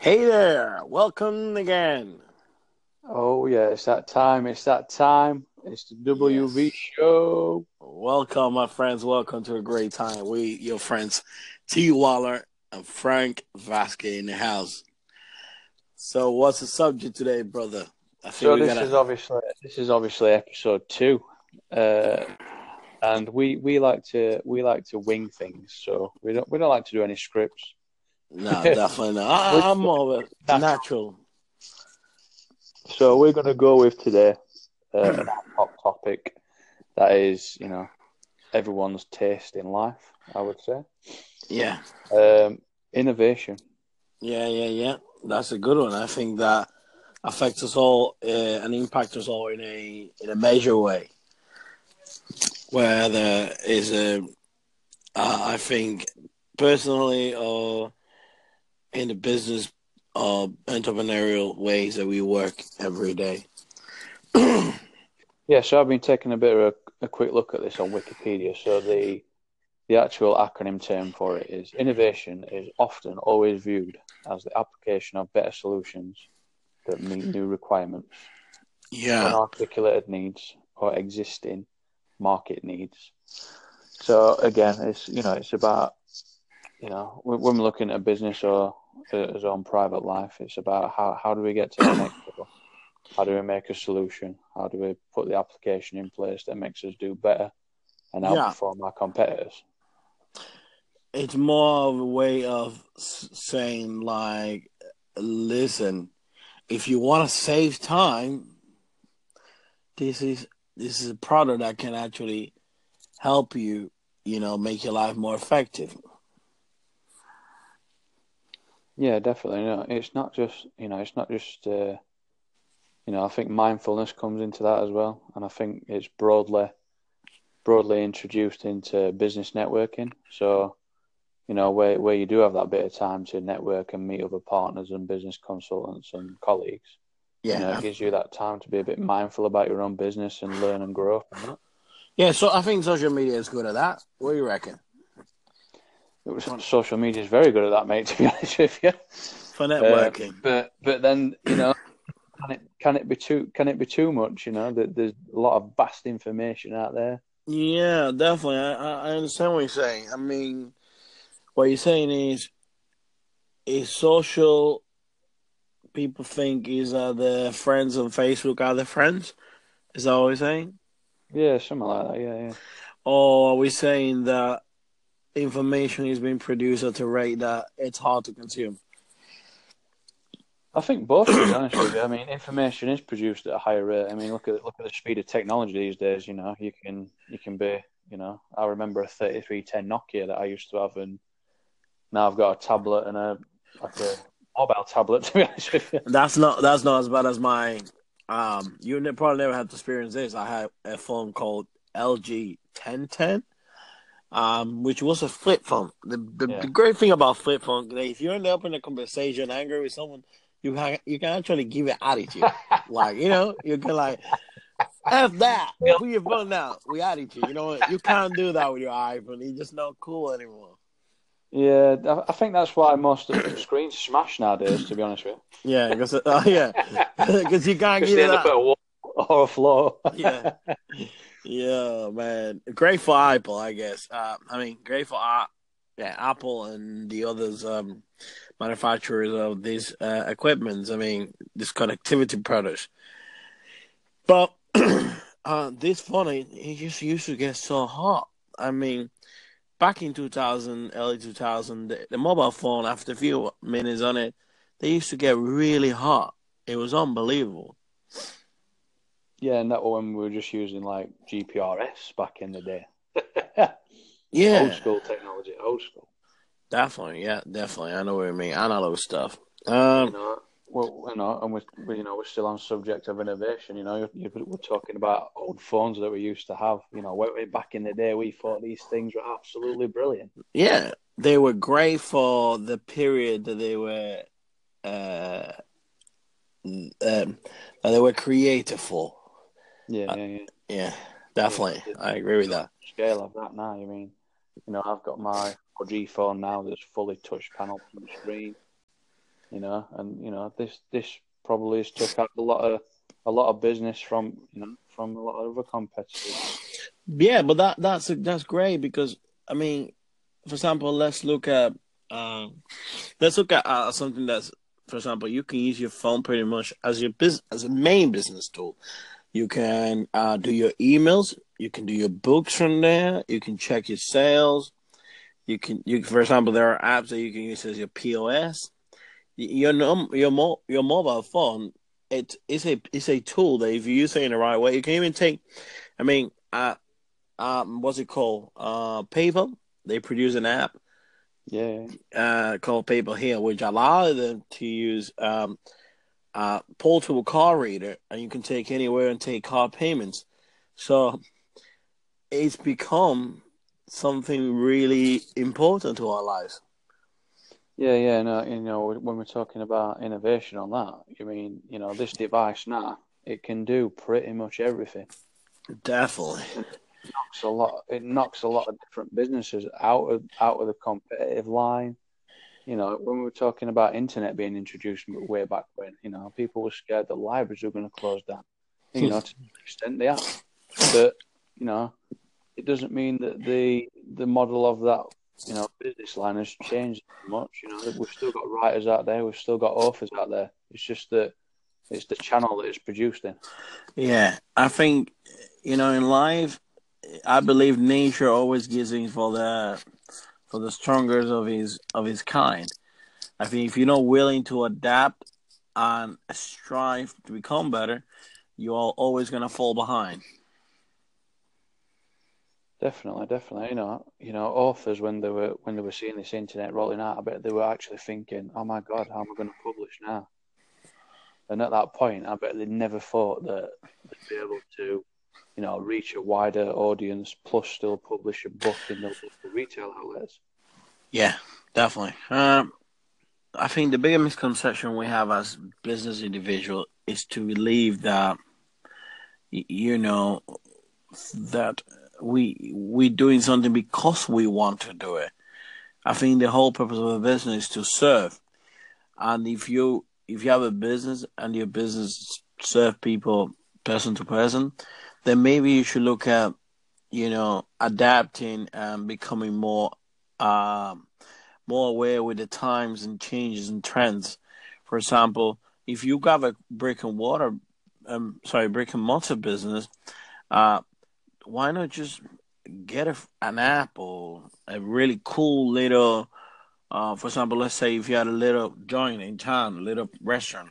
Hey there, welcome again. Oh yeah, it's that time. It's that time. It's the WV Yes. show. Welcome, my friends. Welcome to a great time. We, your friends, T. Waller and Frank Vasquez in the house. So, what's the subject today, brother? I think So this gotta. is obviously this is obviously episode two, uh, and we we like to we like to wing things. So we don't we don't like to do any scripts. No, definitely not. I, I'm more of a natural. So we're gonna go with today uh, hot topic that is you know everyone's taste in life. I would say Yeah, um, innovation. yeah, yeah, yeah. That's a good one. I think that affects us all uh, and impacts us all in a in a major way. Where there is a, uh, I think personally, or in the business or entrepreneurial ways that we work every day. Yeah, so I've been taking a bit of a, a quick look at this on Wikipedia. So the the actual acronym term for it is innovation is often always viewed as the application of better solutions that meet new requirements, Yeah, unarticulated needs, or existing market needs. So again, it's you know it's about you know when when we're looking at a business or his own private life, it's about how how do we get to the next level. How do we make a solution? How do we put the application in place that makes us do better and Yeah. outperform our competitors? it's more of a way of saying like, listen, if you want to save time, this is this is a product that can actually help you, you know, make your life more effective. Yeah, definitely. No, it's not just you know, it's not just uh, you know. I think mindfulness comes into that as well, and I think it's broadly broadly introduced into business networking. So, you know, where where you do have that bit of time to network and meet other partners and business consultants and colleagues. Yeah, You know, it gives you that time to be a bit mindful about your own business and learn and grow that. yeah. So I think social media is good at that. What do you reckon social media is very good at that, mate. To be honest with you. for networking? but but then you know, can it can it be too can it be too much? You know, that there's a lot of vast information out there. Yeah, definitely. I, I understand what you're saying. I mean, what you're saying is, is social people think is uh, the friends on Facebook are the friends. Is that what we're saying? Yeah, something like that. Yeah, yeah. Or are we saying that information is being produced at a rate that it's hard to consume? I think both. To be honest with you, I mean, information is produced at a higher rate. I mean, look at look at the speed of technology these days. You know, you can you can be. You know, I remember a thirty three ten Nokia that I used to have, and now I've got a tablet and a like a mobile tablet. To be honest with you. That's not that's not as bad as mine. Um, you probably never had to experience this. I had a phone called LG 1010, um, which was a flip phone. The the, Yeah. the great thing about flip phone, like, if you end up in a conversation angry with someone, you can you can actually give it attitude. like you know, you can like f that. Put your phone down. We attitude. You know, you can't do that with your iPhone. It's just not cool anymore. Yeah, I- think that's why most of the screens smash nowadays. To be honest with you, Yeah, because uh, yeah, because you can't get it up or a floor. Yeah. Yeah, man. Great for Apple, I guess. Uh, I mean, great for uh, yeah, Apple and the others um, manufacturers of these uh, equipments. I mean, this connectivity products. But uh, this phone, it, it just used to get so hot. I mean, back in 2000, early 2000, the, the mobile phone, after a few minutes on it, they used to get really hot. It was unbelievable. Yeah, and that one we were just using like GPRS back in the day. Yeah. Old school technology, old school. Definitely, yeah, definitely. I know what you mean. Analog stuff. You Um, know, well, you know, and we're, you know we're still on subject of innovation. You know, you, you, we're talking about old phones that we used to have. You know, way, way back in the day, we thought these things were absolutely brilliant. yeah, they were great for the period that they were, uh, um, that they were created for. Yeah, yeah, yeah. Yeah, definitely. I agree with that. Scale of that now. I mean, you know, I've got my 4G phone now that's fully touch panel screen. You know, and you know this this probably has took out a lot of a lot of business from you know from a lot of other competitors. Yeah, but that that's that's great because I mean, for example, let's look at uh, let's look at uh, something that's, for example, you can use your phone pretty much as your business as a main business tool. You can uh, do your emails. You can do your books from there. You can check your sales. You can, you for example, there are apps that you can use as your POS. Your your mo- your mobile phone it is a it's a tool that if you use it in the right way, you can even take. I mean, uh, um, what's it called? Uh, PayPal. They produce an app. Yeah. Uh, called PayPal here, which allows them to use um, uh, portable car reader, and you can take anywhere and take car payments. So it's become something really important to our lives. Yeah, yeah, no, you know, when we're talking about innovation on that, you mean, you know, this device now, it can do pretty much everything. Definitely. It knocks a lot. It knocks a lot of different businesses out of out of the competitive line. You know, when we were talking about internet being introduced way back when, you know, people were scared that libraries were going to close down. You know, to an extent they are, but you know, it doesn't mean that the the model of that you know, business line has changed much. You know, we've still got writers out there, we've still got authors out there. It's just that it's the channel that it's produced in. Yeah, I think you know in life, I believe nature always gives in for the for the strongest of his of his kind. I think if you're not willing to adapt and strive to become better, you're always gonna fall behind. Definitely, definitely. You know, you know, authors when they were when they were seeing this internet rolling out, I bet they were actually thinking, "Oh my God, how am I going to publish now?" And at that point, I bet they never thought that they'd be able to, you know, reach a wider audience plus still publish a book in the retail outlets. Yeah, definitely. Um, I think the bigger misconception we have as business individual is to believe that, you know, that we we doing something because we want to do it. I think the whole purpose of a business is to serve. And if you if you have a business and your business serve people person to person, then maybe you should look at, you know, adapting and becoming more um, more aware with the times and changes and trends. For example, if you have a brick and water um sorry, brick and mortar business, uh, why not just get a, an app or a really cool little, uh, for example, let's say if you had a little joint in town, a little restaurant.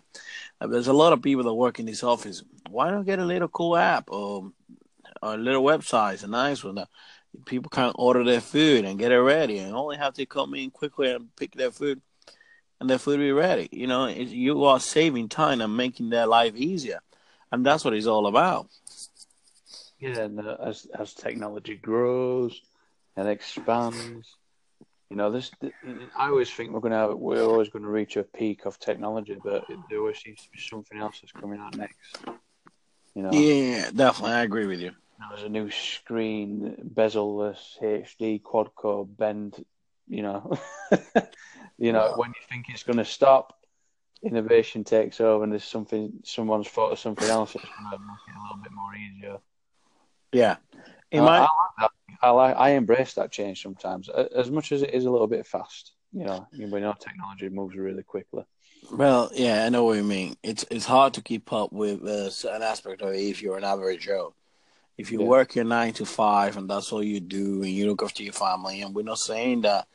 Uh, there's a lot of people that work in this office. Why don't get a little cool app or, or a little website, a nice one that people can order their food and get it ready and only have to come in quickly and pick their food and their food be ready. You know, you are saving time and making their life easier. And that's what it's all about. Yeah, and uh, as as technology grows and expands, you know, this. I always think we're gonna we're always going to reach a peak of technology, but there always seems to be something else that's coming out next. You know. Yeah, definitely, I agree with you. There's a new screen, bezel-less HD quad core bend. You know, you know when you think it's going to stop, innovation takes over, and there's something someone's thought of something else that's going to make it a little bit more easier. Yeah. In uh, my... I, I, like, I embrace that change sometimes, as much as it is a little bit fast. You know, we know technology moves really quickly. Well, yeah, I know what you mean. It's it's hard to keep up with uh, certain aspect of it if you're an average Joe. If you yeah. work your nine to five and that's all you do, and you look after your family, and we're not saying that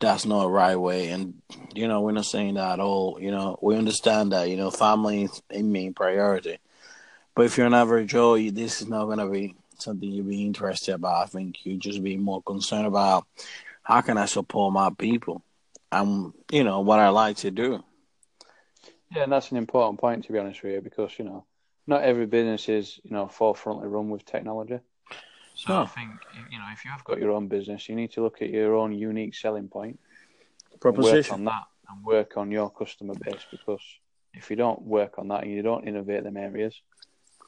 that's not a right way, and you know we're not saying that at all. You know we understand that you know family is a main priority, but if you're an average Joe, this is not gonna be something you'd be interested about. I think you'd just be more concerned about how can I support my people and you know what I like to do. Yeah, and that's an important point to be honest with you, because you know not every business is you know forefrontly run with technology. So no. I think you know if you have got your own business, you need to look at your own unique selling point, proposition work on that, and work on your customer base. Because if you don't work on that and you don't innovate them areas,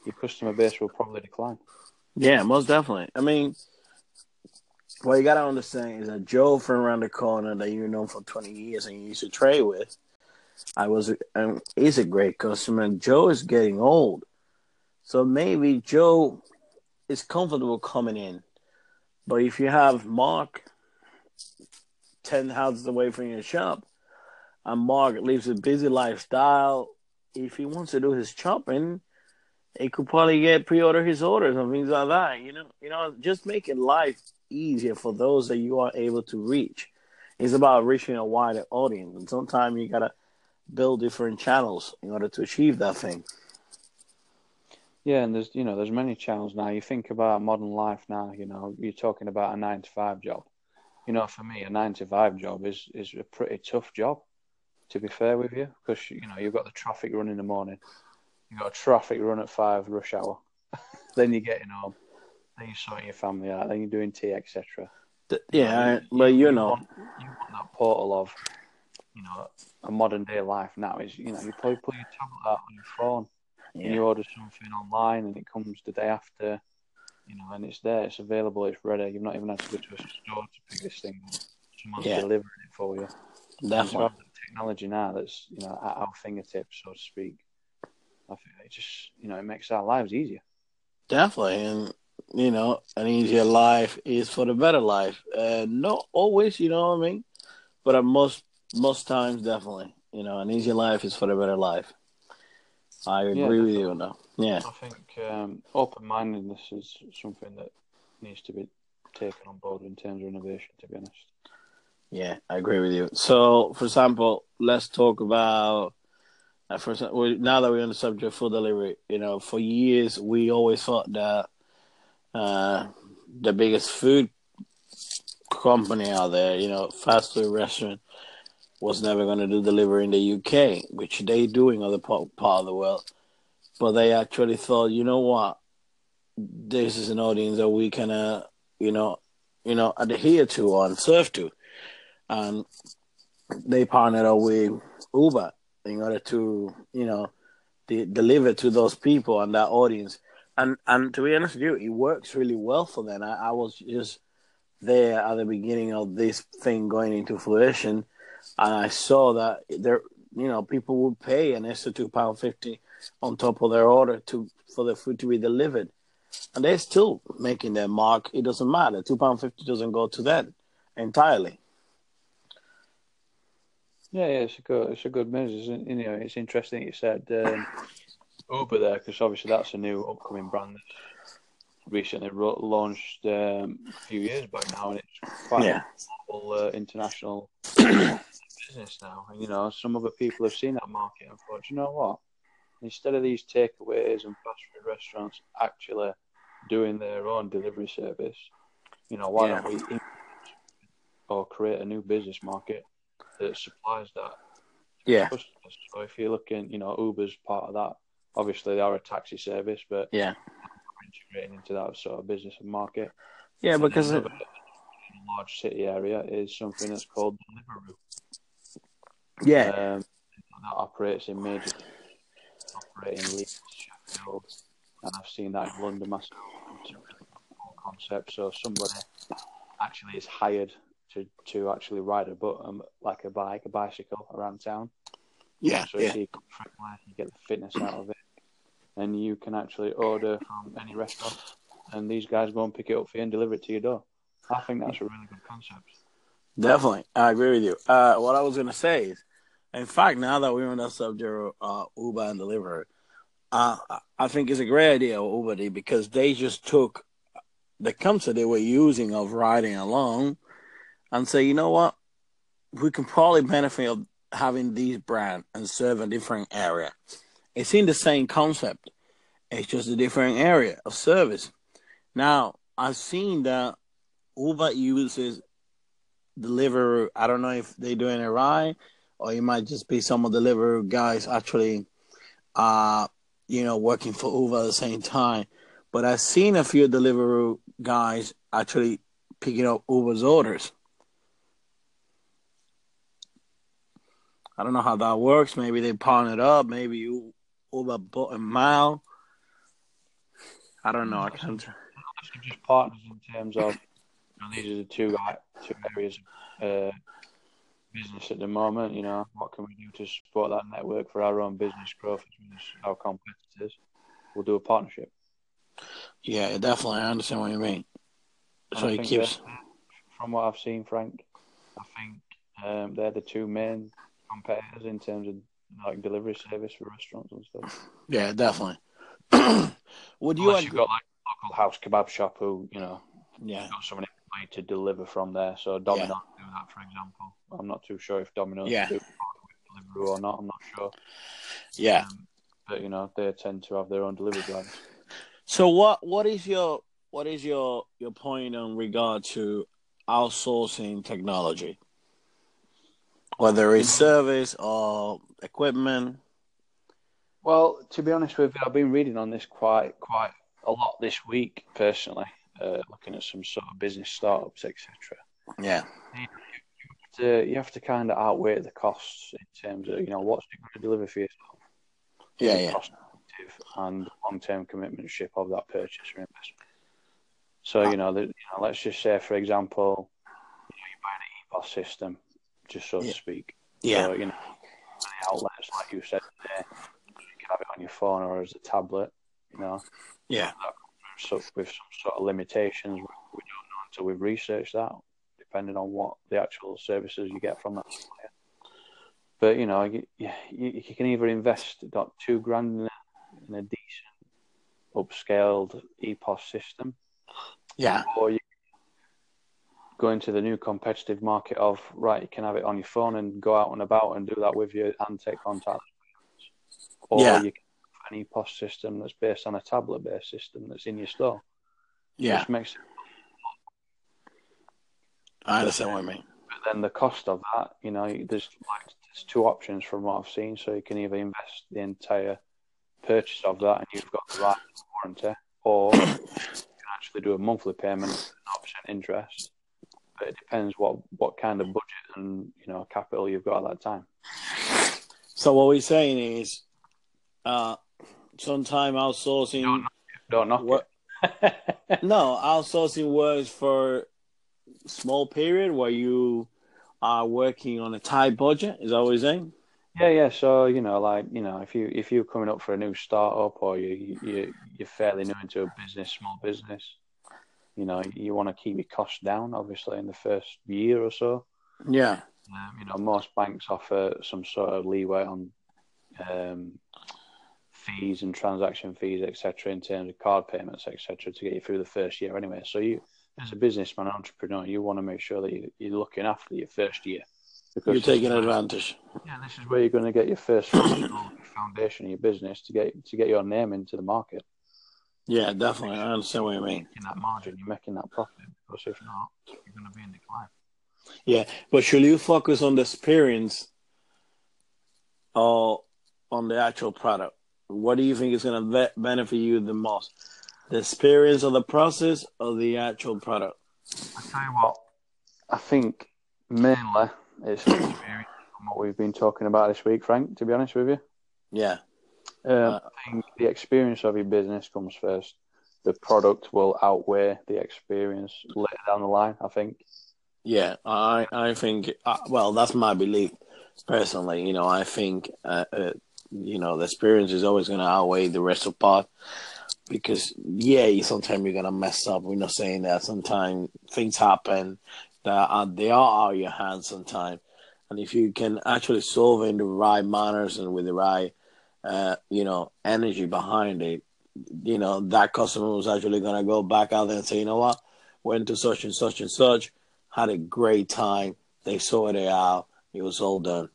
your customer base will probably decline. Yeah, most definitely. I mean, what you gotta understand is that Joe from around the corner that you know for twenty years and you used to trade with, I was um, is a great customer, and Joe is getting old, so maybe Joe is comfortable coming in, but if you have Mark ten houses away from your shop, and Mark lives a busy lifestyle, if he wants to do his shopping, he could probably get pre-order his orders and things like that. You know, you know, just making life easier for those that you are able to reach. It's about reaching a wider audience, and sometimes you gotta build different channels in order to achieve that thing. Yeah, and there's you know there's many channels now. You think about modern life now. You know, you're talking about a nine to five job. You know, for me, a nine to five job is is a pretty tough job. To be fair with you, because you know you've got the traffic running in the morning, you've got a traffic run at five rush hour, then you're getting home, then you're sorting your family out, then you're doing tea, etc. Yeah, but you, you know, want, you want that portal of you know a modern day life now is you know you probably put your tablet out on your phone yeah. and you order something online and it comes the day after, you know, and it's there, it's available, it's ready. You've not even had to go to a store to pick this thing up. Someone's yeah. delivering it for you. Definitely. technology now that's you know at our fingertips, so to speak. I think it just you know it makes our lives easier. Definitely, and you know, an easier life is for the better life. Uh, not always, you know what I mean, but at most most times, definitely, you know, an easier life is for the better life. I agree yeah, with you on that. Yeah. I think um, open mindedness is something that needs to be taken on board in terms of innovation, to be honest. Yeah, I agree with you. So, for example, let's talk about. Now that we're on the subject of food delivery, you know, for years we always thought that uh, the biggest food company out there, you know, fast food restaurant, was never going to do delivery in the UK, which they do in other part, part of the world. But they actually thought, you know what, this is an audience that we can, uh, you know, you know, adhere to and serve to, and they partnered up with Uber in order to, you know, de- deliver to those people and that audience. And and to be honest with you, it works really well for them. I, I was just there at the beginning of this thing going into fruition and I saw that there, you know, people would pay an extra two pound fifty on top of their order to for the food to be delivered, and they're still making their mark. It doesn't matter. Two pound fifty doesn't go to them entirely. Yeah, yeah, it's a good, it's a good message. You know, it's interesting you said um, Uber there because obviously that's a new upcoming brand that's recently launched um, a few years back now, and it's quite yeah. a global, uh, international business now. And, you know, some other people have seen that market and thought, you know what? Instead of these takeaways and fast food restaurants actually doing their own delivery service, you know, why yeah. don't we or create a new business market that supplies that? Yeah. So if you're looking, you know, Uber's part of that. Obviously, they are a taxi service, but yeah, integrating into that sort of business and market. Yeah, because it, large city area is something that's called Deliveroo. Yeah, um, that operates in major operating Leeds, Sheffield, and I've seen that in London myself. It's a really cool concept. So somebody actually is hired to to actually ride a but um, like a bike, a bicycle around town. Yeah, so yeah. you get the fitness out of it, and you can actually order from any restaurant, and these guys go and pick it up for you and deliver it to your door. I think that's a really good concept. Definitely, I agree with you. Uh, what I was going to say is, in fact, now that we're on that subject of uh, Uber and Deliveroo, uh, I think it's a great idea Uber because they just took the concept they were using of riding along and say, you know what, we can probably benefit of having these brand and serve a different area. It's in the same concept. It's just a different area of service. Now, I've seen that Uber uses Deliveroo. I don't know if they're doing it right, or it might just be some of the Deliveroo guys actually, uh, you know, working for Uber at the same time. But I've seen a few Deliveroo guys actually picking up Uber's orders. I don't know how that works. Maybe they pawn it up. Maybe you Uber bought a mile. I don't know. I can't. Just partners in terms of these are the two two areas of uh, business at the moment. You know, what can we do to support that network for our own business growth as well as our competitors? We'll do a partnership. Yeah, definitely. I understand what you mean. And So I he keeps. that, from what I've seen, Frank, I think um, they're the two main competitors in terms of like delivery service for restaurants and stuff. Yeah, definitely. Would you? Unless you've got like a local house kebab shop who you know yeah. got someone in to deliver from there. So Domino's do that, for example. I'm not too sure if Domino's Yeah. do delivery or not. I'm not sure. Yeah. Um, but you know, they tend to have their own delivery drivers. So what? What is your? What is your your point in regard to outsourcing technology? Whether it's service or equipment. Well, to be honest with you, I've been reading on this quite quite a lot this week personally, uh, looking at some sort of business startups, etc. Yeah. So you have to kind of outweigh the costs in terms of you know what's it going to deliver for yourself, Yeah. the Yeah. cost and long term commitmentship of that purchase or investment. So you know, the, you know, let's just say for example, you know, you buy an EPOS system, just so Yeah. to speak. Yeah. So, you know, the outlets like you said there, you can have it on your phone or as a tablet. You know, Yeah. so with some sort of limitations. We don't know until we've researched that, depending on what the actual services you get from that supplier. But you know, you, you, you can either invest about two grand in a, in a decent upscaled EPOS system, Yeah. or you go into the new competitive market of right, you can have it on your phone and go out and about and do that with you and take contact. Or Yeah. you can have an EPOS system that's based on a tablet based system that's in your store. Yeah. Which makes I understand what you mean. But then the cost of that, you know, there's like there's two options from what I've seen. So you can either invest the entire purchase of that and you've got the right to warranty, or you can actually do a monthly payment, zero percent interest. But it depends what what kind of budget and you know capital you've got at that time. So what we're saying is, uh, sometime outsourcing. Don't knock it. Don't knock it. No, outsourcing works for small period where you are working on a tight budget. Is that what you're saying? Yeah, yeah. So you know, like you know, if you if you're coming up for a new startup or you you you're fairly new into a business, small business, you know, you want to keep your costs down. Obviously, in the first year or so, Yeah. um, you know, most banks offer some sort of leeway on um, fees and transaction fees, etc., in terms of card payments, etc., to get you through the first year. Anyway, so you, as a businessman, entrepreneur, you want to make sure that you, you're looking after your first year. Because You're taking advantage. yeah, this is where you're going to get your first foundation of your business to get to get your name into the market. Yeah, definitely. I understand what you mean. In that margin, you're making that profit. Because if not, you're going to be in decline. Yeah, but should you focus on the experience or on the actual product? What do you think is going to be- benefit you the most? The experience of the process or the actual product? I tell you what, I think mainly it's the experience from what we've been talking about this week, Frank. To be honest with you, Yeah. um, Uh, I think the experience of your business comes first. The product will outweigh the experience later down the line. I think. Yeah, I I think uh, well that's my belief personally. You know, I think uh, uh, you know the experience is always going to outweigh the rest of part because yeah, sometimes you're gonna mess up. We're not saying that. Sometimes things happen that are, they are out of your hands. Sometimes, and if you can actually solve in the right manners and with the right uh, you know energy behind it, you know that customer was actually gonna go back out there and say, you know what, went to such and such and such had a great time. They sorted it out. It was all done.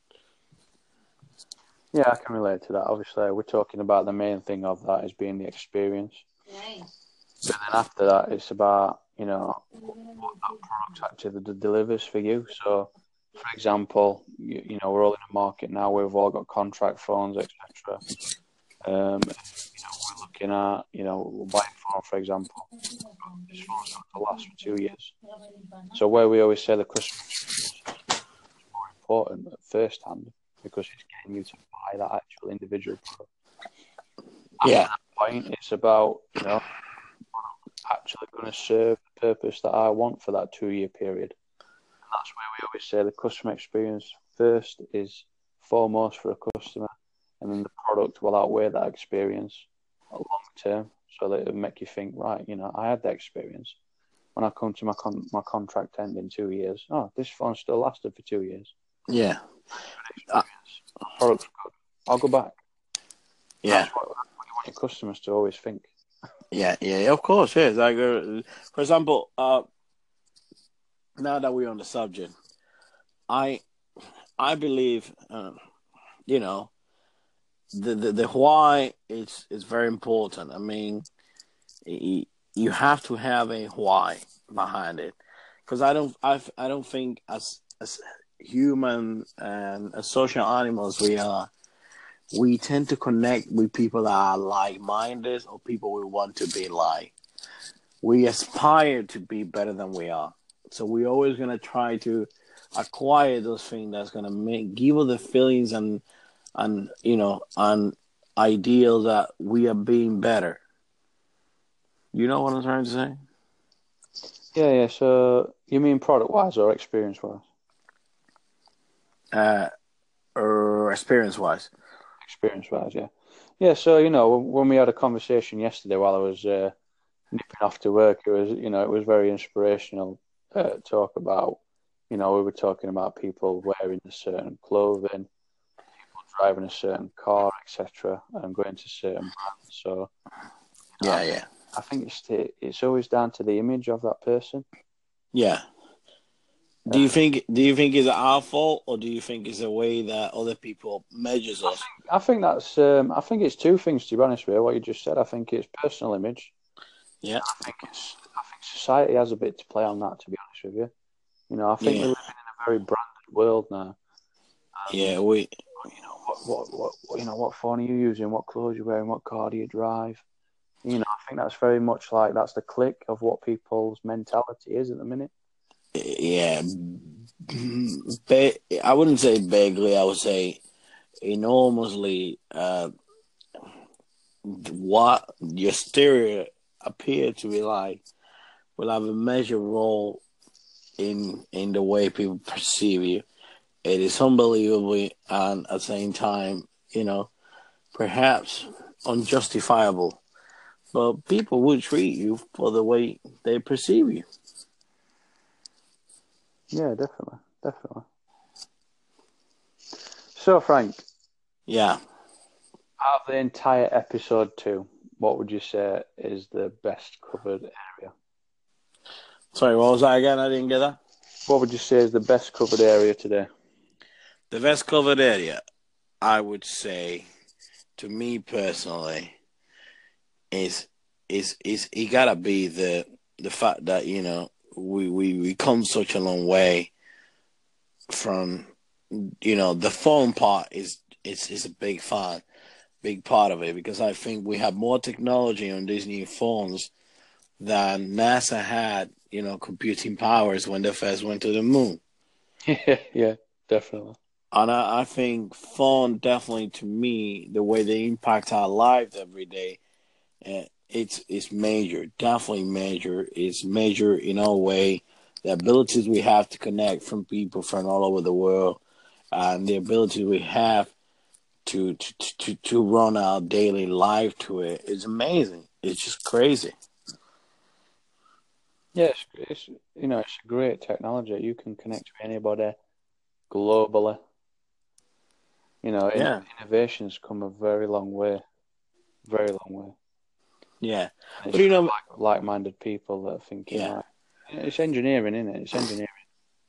Yeah, I can relate to that. Obviously, we're talking about the main thing of that is being the experience. But then after that, it's about you know what that product actually delivers for you. So, for example, you, you know we're all in a market now. We've all got contract phones, etc. Um, you know, we're looking at you know we're buying phone, for example. This phone's got to last for two years. So where we always say the customer is more important at first hand because it's getting you to buy that actual individual product. Yeah. Point it's about you know actually going to serve the purpose that I want for that two year period. And that's where we always say the customer experience first is foremost for a customer, and then the product will outweigh that experience long term. So that it'll make you think, right, you know, I had that experience. When I come to my con- my contract end in two years, oh, this phone still lasted for two years. Yeah. Uh, Product's good. I'll go back. Yeah. That's what, what you want your customers to always think. Yeah, yeah, of course, yes. Like, uh, for example, uh, now that we're on the subject, I, I believe, uh, you know, the, the the why is is very important. I mean, you have to have a why behind it, because I don't I, I don't think as as human and as social animals we are, we tend to connect with people that are like minded or people we want to be like. We aspire to be better than we are, so we're always gonna try to acquire those things that's gonna make give us the feelings and and you know and ideal that we are being better. You know what I'm trying to say? Yeah, yeah. So you mean product wise or experience wise? Uh, or experience wise. Experience wise, yeah, yeah. So you know when we had a conversation yesterday while I was uh, nipping off to work, it was you know it was very inspirational uh, talk about. You know, we were talking about people wearing a certain clothing, people driving a certain car, etc., and going to certain brands. So, yeah, um, yeah. I think it's the, it's always down to the image of that person. Yeah. Do you think do you think it's our fault or do you think it's a way that other people measures us? I think, I think that's um, I think it's two things to be honest with you, what you just said. I think it's personal image. Yeah. I think it's I society has a bit to play on that to be honest with you. You know, I think yeah. we're living in a very branded world now. Um, yeah, we you know, what, what, what, you know, what phone are you using? What clothes are you're wearing? What car do you drive? You know, I think that's very much like that's the click of what people's mentality is at the minute. Yeah, I wouldn't say vaguely. I would say enormously. Uh, what your stereo appear to be like will have a major role in in the way people perceive you it is unbelievably and at the same time, you know, perhaps unjustifiable. But people will treat you for the way they perceive you. Yeah, definitely. Definitely. So, Frank. Yeah. Out of the entire episode two, what would you say is the best covered area? Sorry, what was that again? I didn't get that. What would you say is the best covered area today? The best covered area, I would say, to me personally, is is is it gotta be the the fact that you know we we we come such a long way from you know the phone part is is is a big fan big part of it because I think we have more technology on these new phones than NASA had you know computing powers when they first went to the moon. Yeah, definitely. And I, I think phone definitely to me the way they impact our lives every day, uh, it's it's major, definitely major. It's major in our way. The abilities we have to connect from people from all over the world, and the ability we have to to to to run our daily life to it is amazing. It's just crazy. Yes, yeah, it's, it's you know it's a great technology. You can connect with anybody globally. You know, yeah. innovations come a very long way, very long way. Yeah, but you know, like, like-minded people that are thinking, yeah, like, it's engineering, isn't it? It's engineering.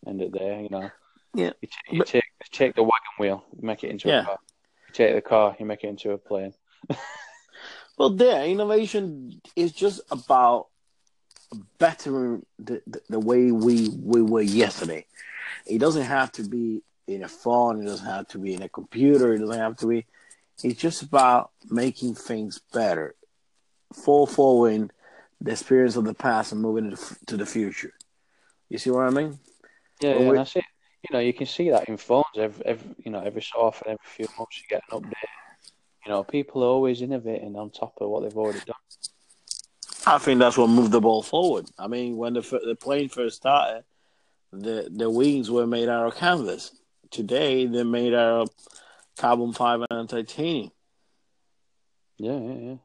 End of the day, you know. Yeah. You, t- you but, take take the wagon wheel, you make it into yeah. a car. You take the car, you make it into a plane. well, there, innovation is just about bettering the, the, the way we we were yesterday. It doesn't have to be in a phone. It doesn't have to be in a computer. It doesn't have to be. It's just about making things better, full forwarding the experience of the past and moving to the future. You see what I mean? Yeah, yeah that's it. You know, you can see that in phones. Every, every, you know, every so often, every few months, you get an update. You know, people are always innovating on top of what they've already done. I think that's what moved the ball forward. I mean, when the the plane first started, the the wings were made out of canvas. Today they're made out of carbon fiber and titanium. Yeah, yeah, yeah.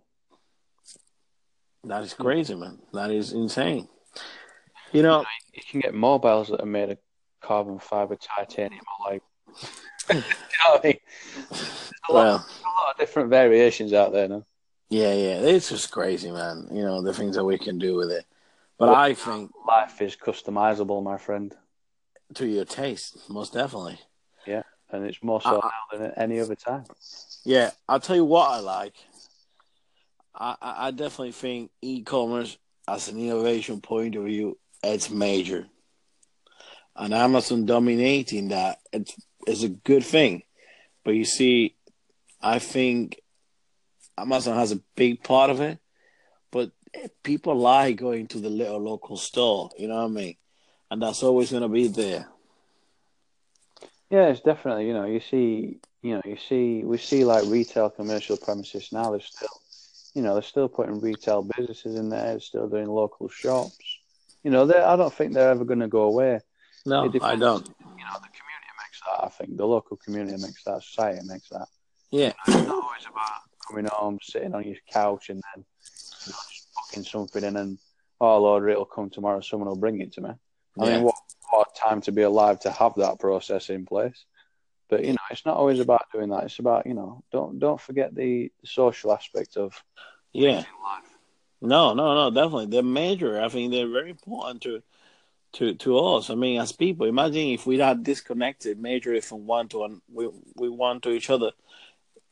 That is crazy, man. That is insane. You know, You can get mobiles that are made of carbon fiber, titanium, or like. you know I mean? There's a lot, well, a lot of different variations out there now. Yeah, yeah. It's just crazy, man. You know the things that we can do with it. But I think Life is customizable, my friend, to your taste, most definitely. Yeah, and it's more so Uh, now than at any other time. Yeah, I'll tell you what I like. I, I I definitely think e-commerce, as an innovation point of view, it's major. And Amazon dominating that, it's, it's a good thing. But you see, I think Amazon has a big part of it, but people like going to the little local store, you know what I mean? And that's always going to be there. Yeah, it's definitely you know you see you know you see we see like retail commercial premises now. They're still you know they're still putting retail businesses in there. They're still doing local shops. You know, they I don't think they're ever going to go away. No, I don't. You know, the community makes that. I think the local community makes that. Society makes that. Yeah, It's not always about coming home, sitting on your couch, and then you know, just booking something, in, and oh, it. It'll come tomorrow. Someone will bring it to me. I Yeah. mean, what, what time to be alive to have that process in place. But you know, it's not always about doing that. It's about you know, don't don't forget the, social aspect of yeah. life. No, no, no, definitely. They're major. I think they're very important to to to us. I mean, as people, imagine if we had disconnected majorly from one to one, we we one to each other,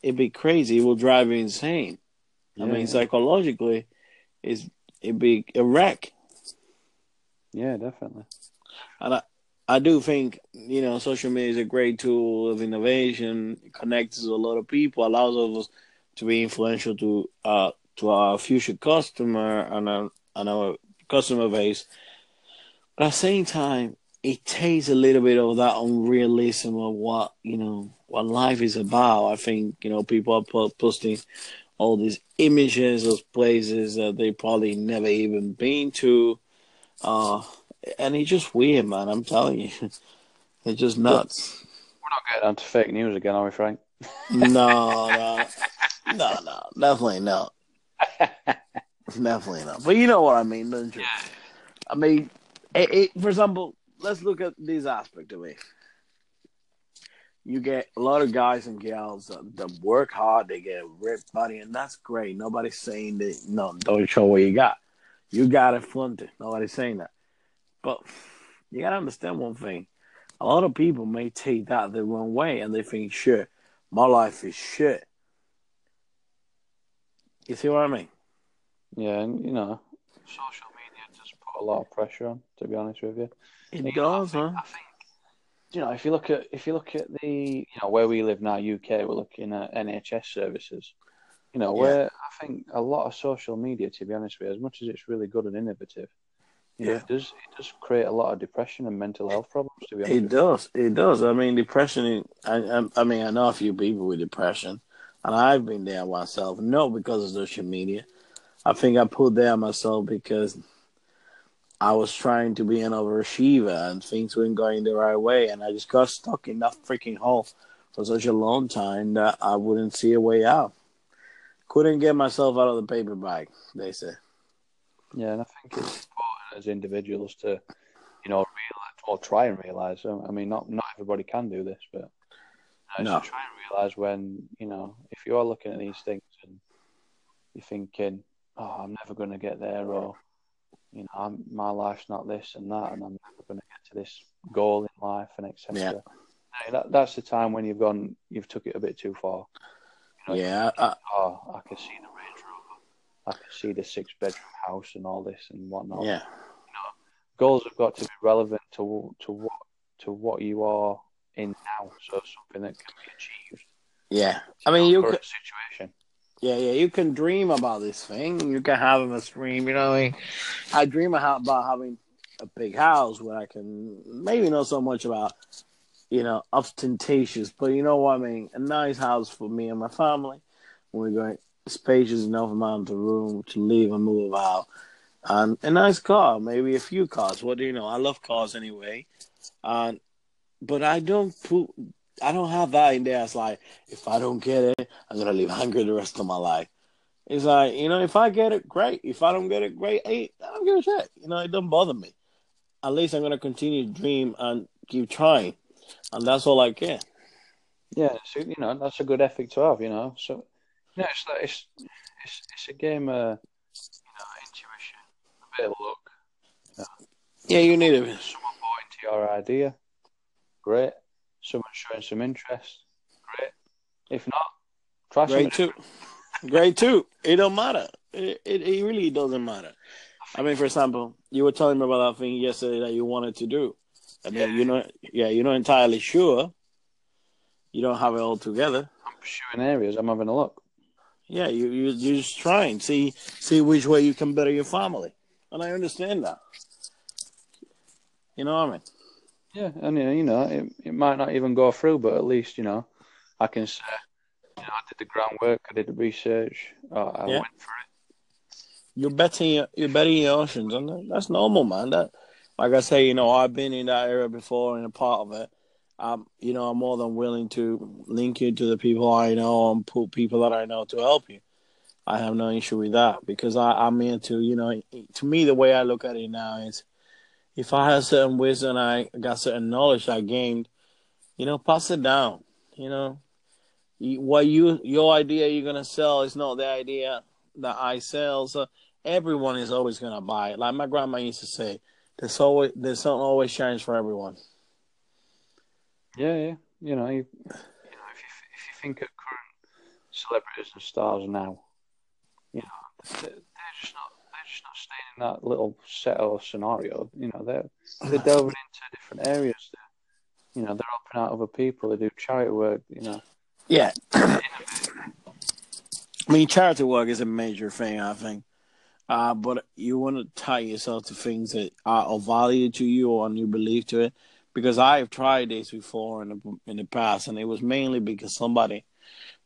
it'd be crazy. It will drive you insane. I mean, psychologically, it's it'd be a wreck. Yeah, definitely. And I, I do think you know social media is a great tool of innovation. It connects a lot of people, allows us to be influential to uh to our future customer and our and our customer base. But at the same time, it takes a little bit of that unrealism of what you know what life is about. I think you know people are po- posting all these images of places that they probably never even been to. Uh, and it's just weird, man. I'm telling you, it's just nuts. We're not getting onto fake news again, are we, Frank? no, no, no, no, definitely not. Definitely not. But you know what I mean, don't you? I mean, it, it, for example, let's look at this aspect of it. You get a lot of guys and gals that, that work hard, they get a ripped body, and that's great. Nobody's saying that, no, don't show what you got. You got it, flaunt it. Nobody's saying that. But you got to understand one thing. A lot of people may take that the wrong way and they think, shit, my life is shit. You see what I mean? Yeah, and you know, social media just put a lot of pressure on. To be honest with you. It does, huh? I think you know if you look at if you look at the you know where we live now, UK, we're looking at NHS services. You know, Yeah. where I think a lot of social media, to be honest with you, as much as it's really good and innovative, you know, Yeah. it does it does create a lot of depression and mental health problems. To be honest, It does. It does. I mean, depression. I, I, I mean, I know a few people with depression, and I've been there myself. Not because of social media. I think I put there myself because I was trying to be an overachiever, and things weren't going the right way, and I just got stuck in that freaking hole for such a long time that I wouldn't see a way out. Couldn't get myself out of the paper bag. They say. Yeah, and I think it's important as individuals to, you know, realize or try and realize. um, I mean, not not everybody can do this, but uh, No. to try and realize when you know if you are looking at these things and you're thinking, "Oh, I'm never going to get there," or you know, I'm, my life's not this and that, and I'm never going to get to this goal in life, and etc. Yeah. That, that's the time when you've gone, you've took it a bit too far. You know, Yeah, I, Oh, I can see the Range Rover. I can see the six bedroom house and all this and whatnot yeah, goals have got to be relevant to to what to what you are in now. So something that can be achieved. yeah. I mean, you could. situation. Yeah, yeah, you can dream about this thing. You can have a dream, you know I mean? I dream about about having a big house where I can maybe not so much about, you know, ostentatious, but you know what I mean? A nice house for me and my family. We're going spacious enough amount of room to live and move out. And a nice car, maybe a few cars. What do you know? I love cars anyway. and but I don't put I don't have that in there. It's like if I don't get it, I'm gonna live hungry the rest of my life. It's like you know, if I get it, great. If I don't get it, great. Hey, I don't give a shit. You know, it doesn't bother me. At least I'm gonna continue to dream and keep trying, and that's all I care. Yeah, so, you know that's a good ethic to have. You know, so you know, it's like it's it's, it's a game of you know intuition, a bit of luck. You know. Yeah, you need it. Someone bought into your idea, great. Someone showing some interest, great. If not, try great too. great too. It don't matter. It, it, it really doesn't matter. I mean, for example, you were telling me about that thing yesterday that you wanted to do. I mean, yeah. you're not, yeah, you're not entirely sure. You don't have it all together. I'm pursuing areas. I'm having a look. Yeah, you you you're just trying see see which way you can better your family, and I understand that. You know what I mean? Yeah, and you know, it, it might not even go through, but at least you know, I can say, you know, I did the groundwork, I did the research, I yeah. went for it. You're betting, you're betting your oceans, and that's normal, man. That, like I say, you know, I've been in that area before and a part of it. Um, you know, I'm more than willing to link you to the people I know and put people that I know to help you. I have no issue with that because I, I'm into, you know, to me, the way I look at it now is if I have certain wisdom, I got certain knowledge I gained, you know, pass it down. You know, what you your idea you're gonna sell is not the idea that I sell. So everyone is always gonna buy it. Like my grandma used to say, "There's always there's something always shines for everyone." Yeah, yeah. You know, you, you know, if you if you think of current celebrities and stars now, you know, they're just not staying in that little set or scenario. You know, they're they're delving into different areas. They're, you know, they're helping out other people. They do charity work. You know. Yeah. I mean, charity work is a major thing. I think. Uh, but you want to tie yourself to things that are of value to you or you believe to it. Because I've tried this before in the, in the past, and it was mainly because somebody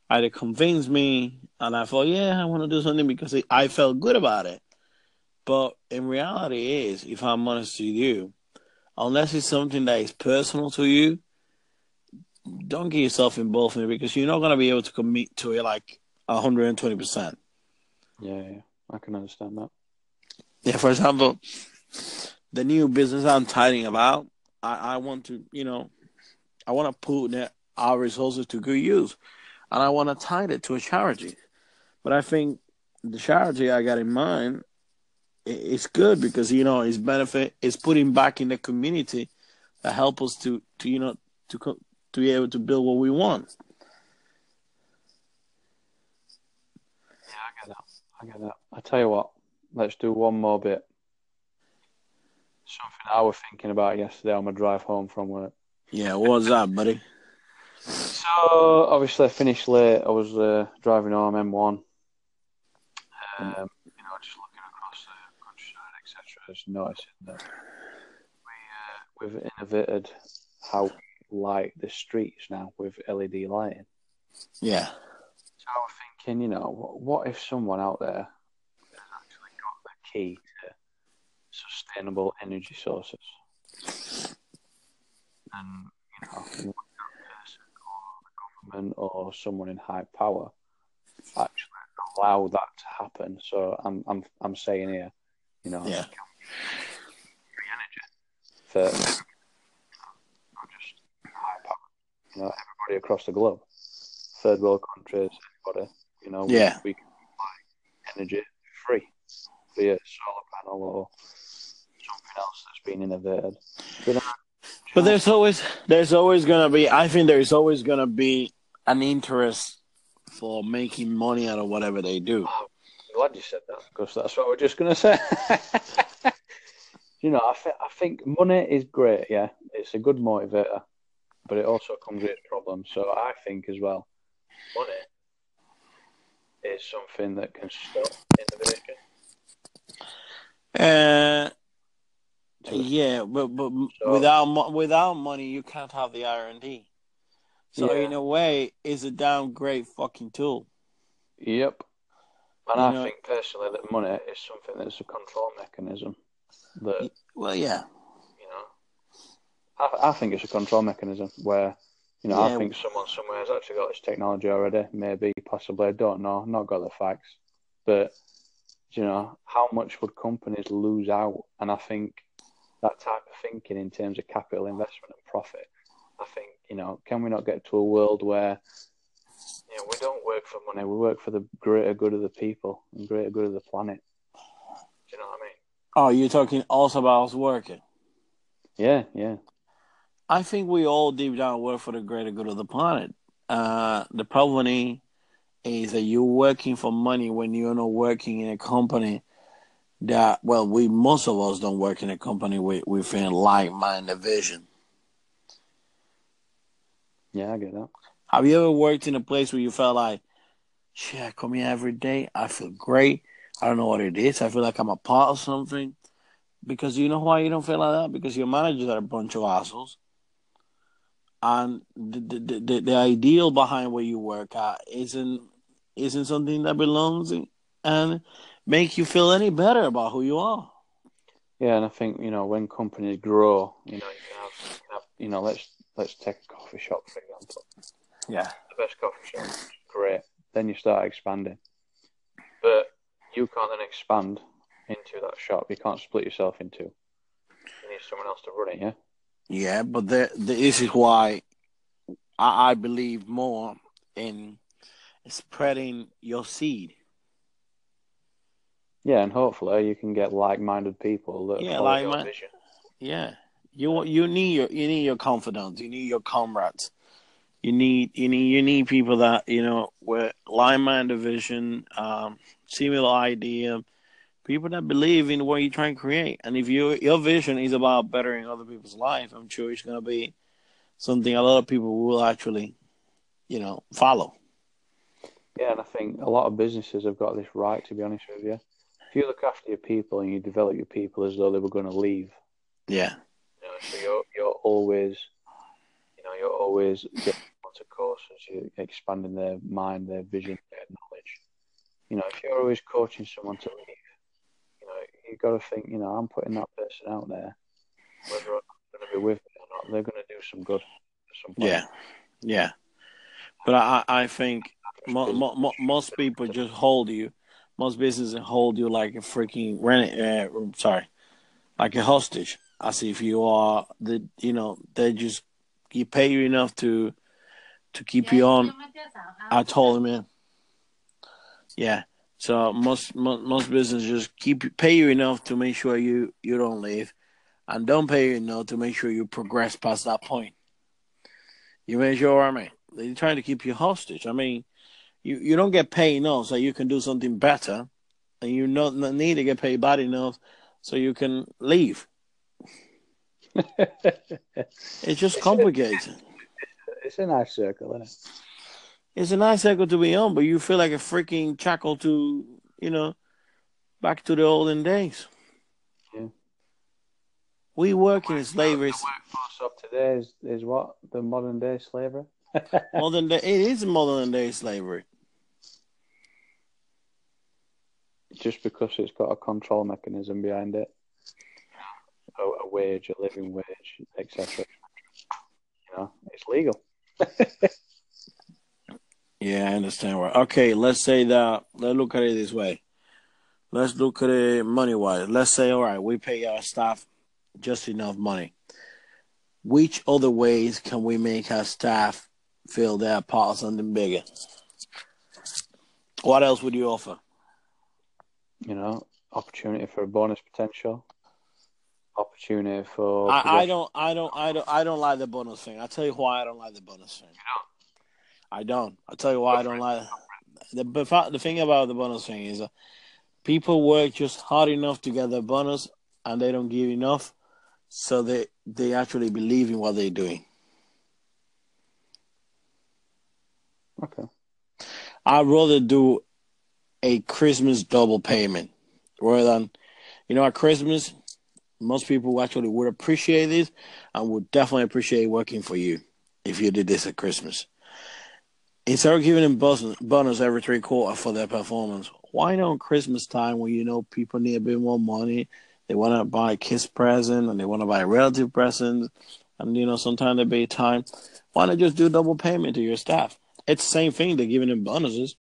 either convinced me, and I thought, yeah, I want to do something because I felt good about it. But in reality, is if I'm honest with you, unless it's something that is personal to you, don't get yourself involved in it because you're not going to be able to commit to it like 120 percent. Yeah, yeah, I can understand that. Yeah, for example, the new business I'm tidying about, I, I want to, you know, I want to put our resources to good use, and I want to tie it to a charity. But I think the charity I got in mind it's good because you know it's benefit it's putting back in the community that help us to to you know to to be able to build what we want. Yeah, I get that. I get that. I tell you what, let's do one more bit. Something I was thinking about yesterday on my drive home from work. Yeah, what was that, buddy? So obviously I finished late. I was uh, driving home M1. Um, noticing that we, uh, we've innovated how we light the streets now with LED lighting. Yeah. So I was thinking, you know, what if someone out there has actually got the key to sustainable energy sources? And, you know, person or the government or someone in high power actually allow that to happen? So I'm I'm I'm saying here, you know, yeah for not just high power, you know, everybody across the globe, third world countries, everybody, you know, yeah. we, we can buy energy free via solar panel or something else that's been innovated. You know, but there's always there's always gonna be I think there's always gonna be an interest for making money out of whatever they do. Oh, glad you said that because that's what we're just gonna say. you know, I, th- I think money is great. Yeah, it's a good motivator, but it also comes with problems. So I think as well, money is something that can stop innovation. Uh, yeah, but but so, without without money, you can't have the R and D. So yeah. in a way, it's a damn great fucking tool. Yep. And you I know, think personally that money is something that's a control mechanism. That well, yeah, you know, I, I think it's a control mechanism where, you know, Yeah. I think someone somewhere has actually got this technology already. Maybe, possibly, I don't know. Not got the facts, but you know, how much would companies lose out? And I think that type of thinking in terms of capital investment and profit. I think you know, can we not get to a world where you know we don't work for money, we work for the greater good of the people and greater good of the planet. Do you know what I mean? Oh, you're talking also about us working. Yeah, yeah. I think we all deep down work for the greater good of the planet. Uh, the problem is, that you're working for money when you're not working in a company that, well, we most of us don't work in a company with within like-minded vision. Yeah, I get that. Have you ever worked in a place where you felt like, shit, I come here every day, I feel great. I don't know what it is. I feel like I'm a part of something. Because you know why you don't feel like that? Because your managers are a bunch of assholes. And the the, the, the ideal behind where you work at isn't isn't something that belongs in, and make you feel any better about who you are. Yeah, and I think you know when companies grow, you know, you have, have, you know, let's let's take a coffee shop for example. Yeah. The best coffee shop, great. Then you start expanding, but you can't then expand into that shop. You can't split yourself into. You need someone else to run it. Yeah. Yeah, but the, the, this is why I, I believe more in spreading your seed. Yeah, and hopefully you can get like-minded people that Yeah, follow your like-mind- vision. Yeah, you you need your you need your confidants. You need your comrades. You need you need you need people that you know with like-minded vision, um, similar idea, people that believe in what you're trying to create. And if you your vision is about bettering other people's life, I'm sure it's gonna be something a lot of people will actually, you know, follow. Yeah, and I think a lot of businesses have got this right. To be honest with you, if you look after your people and you develop your people as though they were going to leave, Yeah, you know, so you're you're always, you know, you're always getting onto courses. You're expanding their mind, their vision, their knowledge. You know, if you're always coaching someone to leave, you know, you've got to think, you know, I'm putting that person out there, whether I'm going to be with me or not, they're going to do some good at some point. yeah, yeah. But I I think mo- mo- mo- most people just hold you. Most businesses hold you like a freaking rent. Uh, sorry, like a hostage. As if you are the. You know, they just you pay you enough to to keep you on. I told him, man. Yeah. So most most, most businesses keep pay you enough to make sure you you don't leave, and don't pay you enough to make sure you progress past that point. You make sure, I mean, they're trying to keep you hostage. I mean, you, you don't get paid enough so you can do something better, and you not not need to get paid bad enough so you can leave. It's just complicated. it's a nice circle, isn't it? It's a nice cycle to be on, but you feel like a freaking chuckle to, you know, back to the olden days. Yeah. We work in slavery. The workforce of today is, is what the modern day slavery. Modern day, it is modern day slavery. Just because it's got a control mechanism behind it, a, a wage, a living wage, etc. You know, it's legal. Yeah, I understand. Right. Okay, let's say that. Let's look at it this way. Let's look at it money wise. Let's say, all right, we pay our staff just enough money. Which other ways can we make our staff feel they're part of something bigger? What else would you offer? You know, opportunity for a bonus potential, opportunity for. I, I don't, I don't, I don't, I don't like the bonus thing. I'll tell you why I don't like the bonus thing. I don't. I'll tell you why I don't like the the thing about the bonus thing is uh, people work just hard enough to get the bonus and they don't give enough, so they they actually believe in what they're doing. Okay. I'd rather do a Christmas double payment rather than, you know, at Christmas, most people actually would appreciate this and would definitely appreciate working for you if you did this at Christmas. Instead of giving them bonus, every three quarter for their performance, why not Christmas time when you know people need a bit more money? They want to buy a kiss present and they want to buy a relative present and you know sometimes they pay time. Why not just do double payment to your staff? It's the same thing. They're giving them bonuses.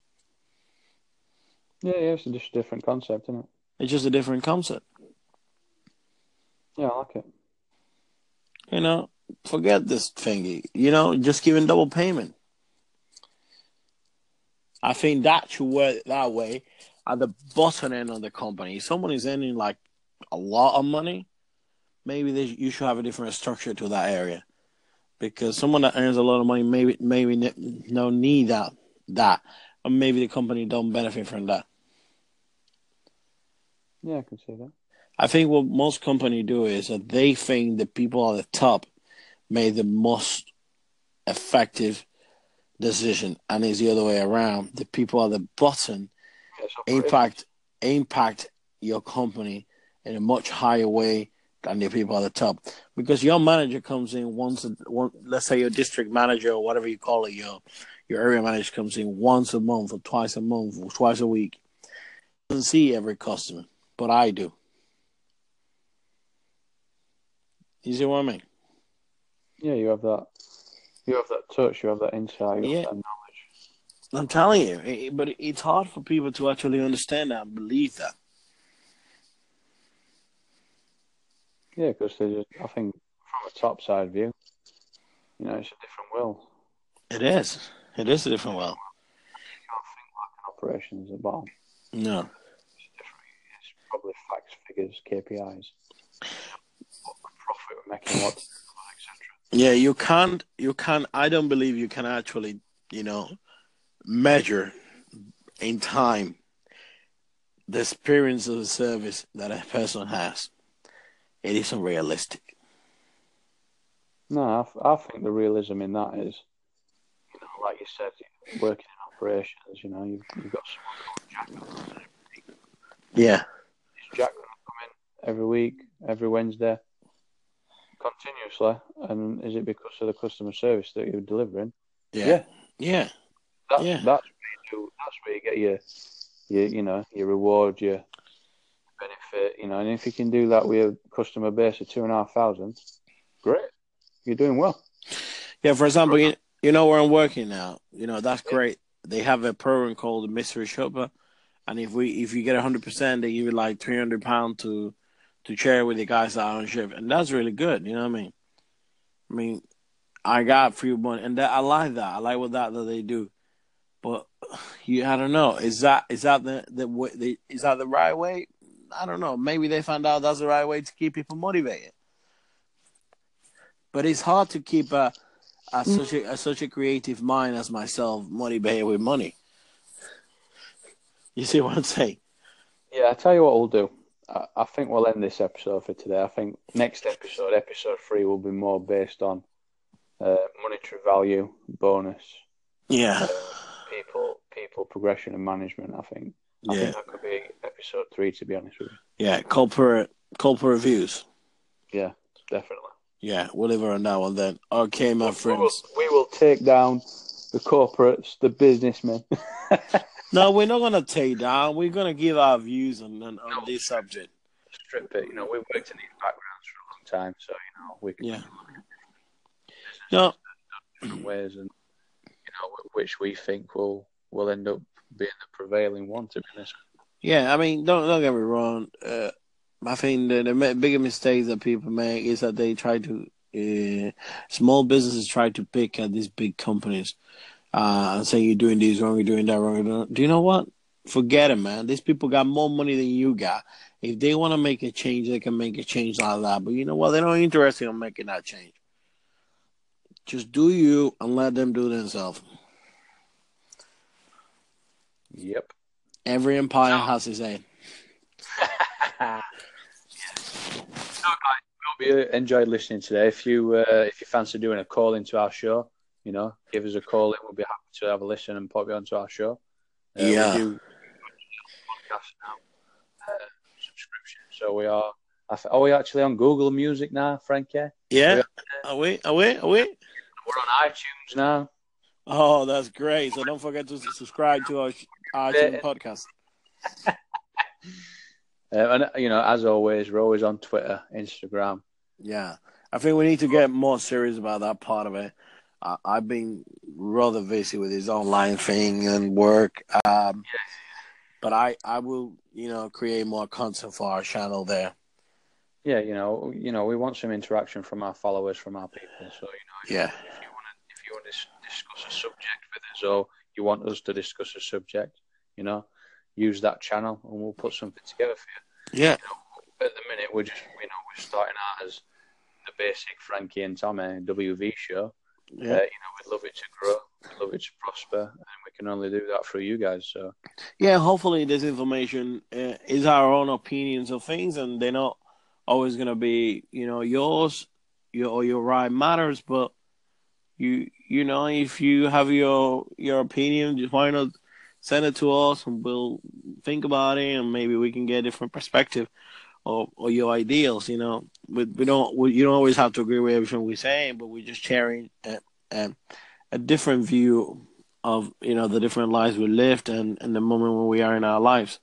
Yeah, yeah, it's just a different concept, isn't it? It's just a different concept. Yeah, I like it. You know, forget this thingy. You know, just giving double payment. I think that should work that way at the bottom end of the company. If someone is earning like a lot of money, maybe they, you should have a different structure to that area. Because someone that earns a lot of money maybe maybe no need that that, or maybe the company don't benefit from that. Yeah, I can see that. I think what most companies do is that they think the people at the top made the most effective decision, and it's the other way around. The people at the bottom impact impact your company in a much higher way than the people at the top. Because your manager comes in once, a, one, let's say your district manager or whatever you call it, your your area manager comes in once a month or twice a month or twice a week. Doesn't see every customer, but I do. You see what I mean? Yeah, you have that. You have that touch. You have that insight. yeah. That I'm telling you, but it's hard for people to actually understand that and believe that. Yeah, because they just, I think from a top side view, you know, it's a different world. It is. It is a different world. You can't think like an operations at. No. It's different. It's probably facts, figures, KPIs, what profit we're making, what. Yeah, you can't. You can't. I don't believe you can actually, you know, measure in time the experience of the service that a person has. It isn't realistic. No, I, I think the realism in that is, you know, like you said, working in operations. You know, you've, you've got someone called Jack. Yeah. Jack going to come in every week, every Wednesday, continuously? And is it because of the customer service that you're delivering? Yeah. Yeah. Yeah. That's, Yeah. that's where you that's where you get your, your, you know, your reward, your benefit, you know. And if you can do that with a customer base of two and a half thousand, great. You're doing well. Yeah, for example, you, you know where I'm working now. You know, that's great. They have a program called the Mystery Shopper. And if we if you get hundred percent, they give you like three hundred pounds to to share with the guys that are on shift. And that's really good, you know what I mean? I mean, I got free money and that I like that. I like what that that they do. But you I don't know. Is that is that the the, way, the is that the right way? I don't know. Maybe they found out that's the right way to keep people motivated. But it's hard to keep a, a mm. such a, a such a creative mind as myself motivated with money. You see what I'm saying? Yeah, I tell you what we'll do. I, I think we'll end this episode for today. I think next episode, episode three, will be more based on uh, monetary value, bonus, Yeah. people, people progression and management. I think. I Yeah. think that could be episode three. To be honest with you. Yeah. Corporate corporate reviews. Yeah, definitely. Yeah, we'll leave her on that one then. Okay, my We will, friends. we will take down the corporates, the businessmen. No, we're not gonna take down. We're gonna give our views on on, on this subject. Strip it. You know, we've worked in these backgrounds for a long time, so you know we can Yeah. No, different ways, and you know which we think will will end up being the prevailing one. To be honest, yeah. I mean, don't don't get me wrong. Uh, I think the, the bigger mistakes that people make is that they try to uh, small businesses try to pick at these big companies uh, and say you're doing this wrong, you're doing that wrong. Do you know what? Forget it, man. These people got more money than you got. If they want to make a change, they can make a change like that. But you know what? They're not interested in making that change. Just do you and let them do themselves. yep. Every empire has its end. Yeah. So guys, hope you enjoyed listening today. If you uh, if you fancy doing a call into our show, you know, give us a call. in. We'll be happy to have a listen and pop you onto our show. Uh, Yeah. We do podcast now, uh, subscription. So we are. Are we actually on Google Music now, Frankie? Yeah. Are we? Are we? Are we? We're on iTunes now. Oh, that's great. So don't forget to subscribe to our iTunes podcast. Uh, and you know, as always, we're always on Twitter, Instagram. Yeah. I think we need to get more serious about that part of it. Uh, I've been rather busy with this online thing and work, um, but I I will you know create more content for our channel there. Yeah, you know, you know, we want some interaction from our followers, from our people. So you know, Yeah. if you want to, if you want to discuss a subject with us, or you want us to discuss a subject, you know, use that channel, and we'll put something together for you. Yeah, At the minute, we're just, you know, we're starting out as the basic Frankie and Tommy WV show. Uh, yeah, you know, we'd love it to grow, we'd love it to prosper, and we can only do that through you guys. So yeah. Hopefully, this information uh, is our own opinions of things, and they're not always gonna be you know yours, your or your right matters, but you you know if you have your your opinion, just why not send it to us and we'll think about it and maybe we can get a different perspective or or your ideals. You know, we we don't we, you don't always have to agree with everything we're saying, but we're just sharing a, a, a different view of you know the different lives we lived and and the moment where we are in our lives.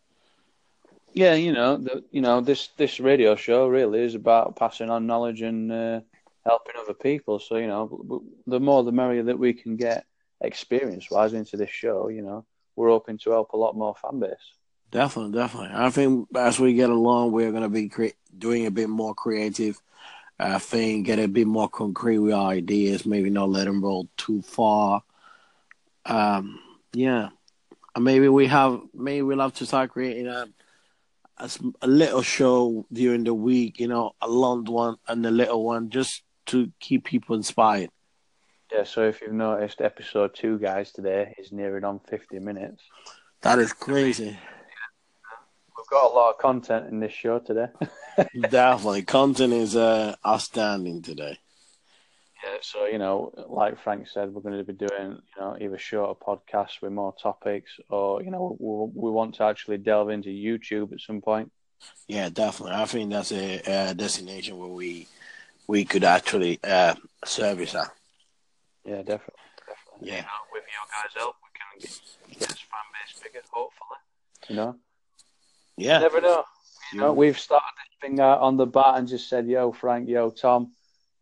yeah, you know, the, you know, this this radio show really is about passing on knowledge and uh, helping other people. So you know, the more the merrier that we can get experience wise into this show. You know, we're hoping to help a lot more fan base. Definitely, definitely. I think as we get along, we're going to be cre- doing a bit more creative uh, thing, get a bit more concrete with our ideas, maybe not let them roll too far. Um, yeah, and maybe we have, maybe we'll have to start creating a a little show during the week, you know, a long one and a little one, just to keep people inspired. Yeah. So if you've noticed, episode two, guys, today is nearing on fifty minutes. That is crazy. We've got a lot of content in this show today. Definitely, content is uh, outstanding today. Yeah, so you know, like Frank said, we're going to be doing you know either shorter podcasts with more topics, or you know we, we want to actually delve into YouTube at some point. Yeah, definitely. I think that's a, uh destination where we we could actually uh, service that. Yeah, definitely, definitely. Yeah. You know, with your guys' help, we can get, get this fan base bigger, hopefully. You know, Yeah, never know. You know, we've started this thing out on the bat and just said, "Yo, Frank, yo, Tom."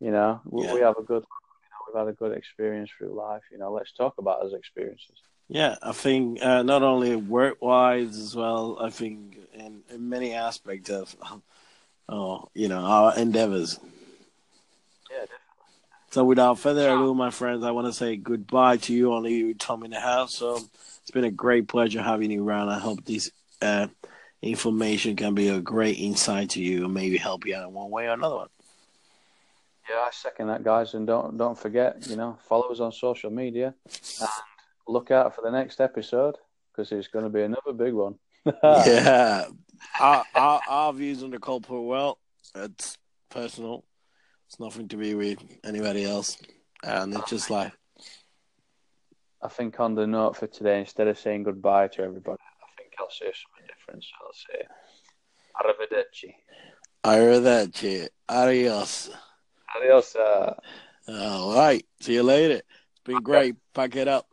You know, we, Yeah. we have a good, you know, we've had a good experience through life. You know, let's talk about those experiences. yeah. I think uh, not only work wise as well. I think in, in many aspects of, oh, you know, our endeavors. Yeah, definitely. So without further ado, my friends, I want to say goodbye to you. Only you, Tom, in the house. So it's been a great pleasure having you around. I hope this uh, information can be a great insight to you and maybe help you out in one way or another. One. Yeah, I second that, guys, and don't don't forget, you know, follow us on social media and look out for the next episode because it's going to be another big one. yeah, our, our our views on the culprit well, it's personal. It's nothing to be with anybody else, and it's just like I think on the note for today, instead of saying goodbye to everybody, I think I'll say something different. I'll say arrivederci. arrivederci, adios. Adios. Uh... All right, see you later. It's been great. Pack it up.